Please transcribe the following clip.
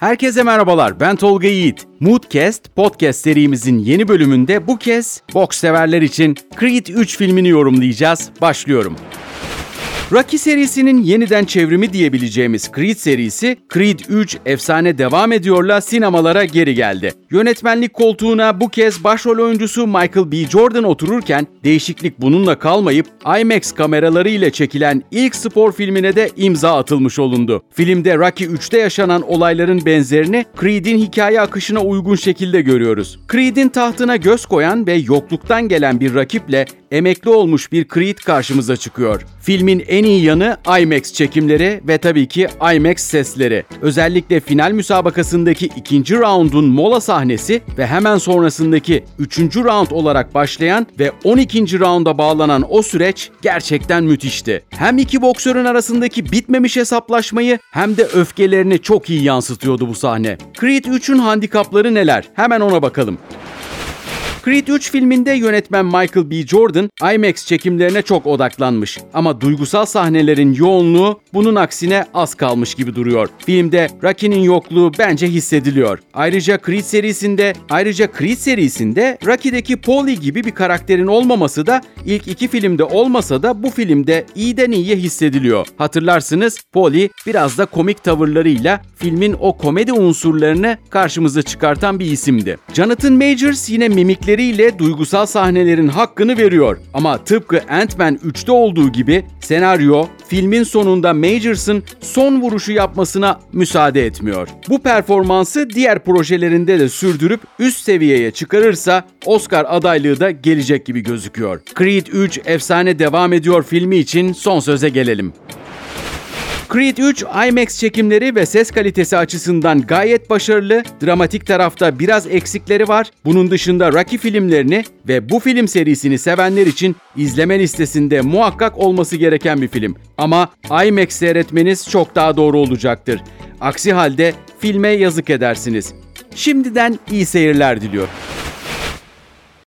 Herkese merhabalar, ben Tolga Yiğit. Moodcast podcast serimizin yeni bölümünde bu kez boks severler için Creed 3 filmini yorumlayacağız. Başlıyorum. Rocky serisinin yeniden çevrimi diyebileceğimiz Creed serisi, Creed 3 efsane devam ediyorla sinemalara geri geldi. Yönetmenlik koltuğuna bu kez başrol oyuncusu Michael B. Jordan otururken değişiklik bununla kalmayıp IMAX kameraları ile çekilen ilk spor filmine de imza atılmış olundu. Filmde Rocky 3'te yaşanan olayların benzerini Creed'in hikaye akışına uygun şekilde görüyoruz. Creed'in tahtına göz koyan ve yokluktan gelen bir rakiple emekli olmuş bir Creed karşımıza çıkıyor. Filmin en iyi yanı IMAX çekimleri ve tabii ki IMAX sesleri. Özellikle final müsabakasındaki ikinci roundun mola sahnesi ve hemen sonrasındaki üçüncü round olarak başlayan ve 12. rounda bağlanan o süreç gerçekten müthişti. Hem iki boksörün arasındaki bitmemiş hesaplaşmayı hem de öfkelerini çok iyi yansıtıyordu bu sahne. Creed 3'ün handikapları neler? Hemen ona bakalım. Creed 3 filminde yönetmen Michael B. Jordan IMAX çekimlerine çok odaklanmış ama duygusal sahnelerin yoğunluğu bunun aksine az kalmış gibi duruyor. Filmde Rocky'nin yokluğu bence hissediliyor. Ayrıca Creed serisinde ayrıca Creed serisinde Rocky'deki Paulie gibi bir karakterin olmaması da ilk iki filmde olmasa da bu filmde iyiden iyiye hissediliyor. Hatırlarsınız Paulie biraz da komik tavırlarıyla filmin o komedi unsurlarını karşımıza çıkartan bir isimdi. Jonathan Majors yine mimikleri efektleriyle duygusal sahnelerin hakkını veriyor. Ama tıpkı Ant-Man 3'te olduğu gibi senaryo filmin sonunda Majors'ın son vuruşu yapmasına müsaade etmiyor. Bu performansı diğer projelerinde de sürdürüp üst seviyeye çıkarırsa Oscar adaylığı da gelecek gibi gözüküyor. Creed 3 efsane devam ediyor filmi için son söze gelelim. Creed 3 IMAX çekimleri ve ses kalitesi açısından gayet başarılı. Dramatik tarafta biraz eksikleri var. Bunun dışında Rocky filmlerini ve bu film serisini sevenler için izleme listesinde muhakkak olması gereken bir film. Ama IMAX seyretmeniz çok daha doğru olacaktır. Aksi halde filme yazık edersiniz. Şimdiden iyi seyirler diliyorum.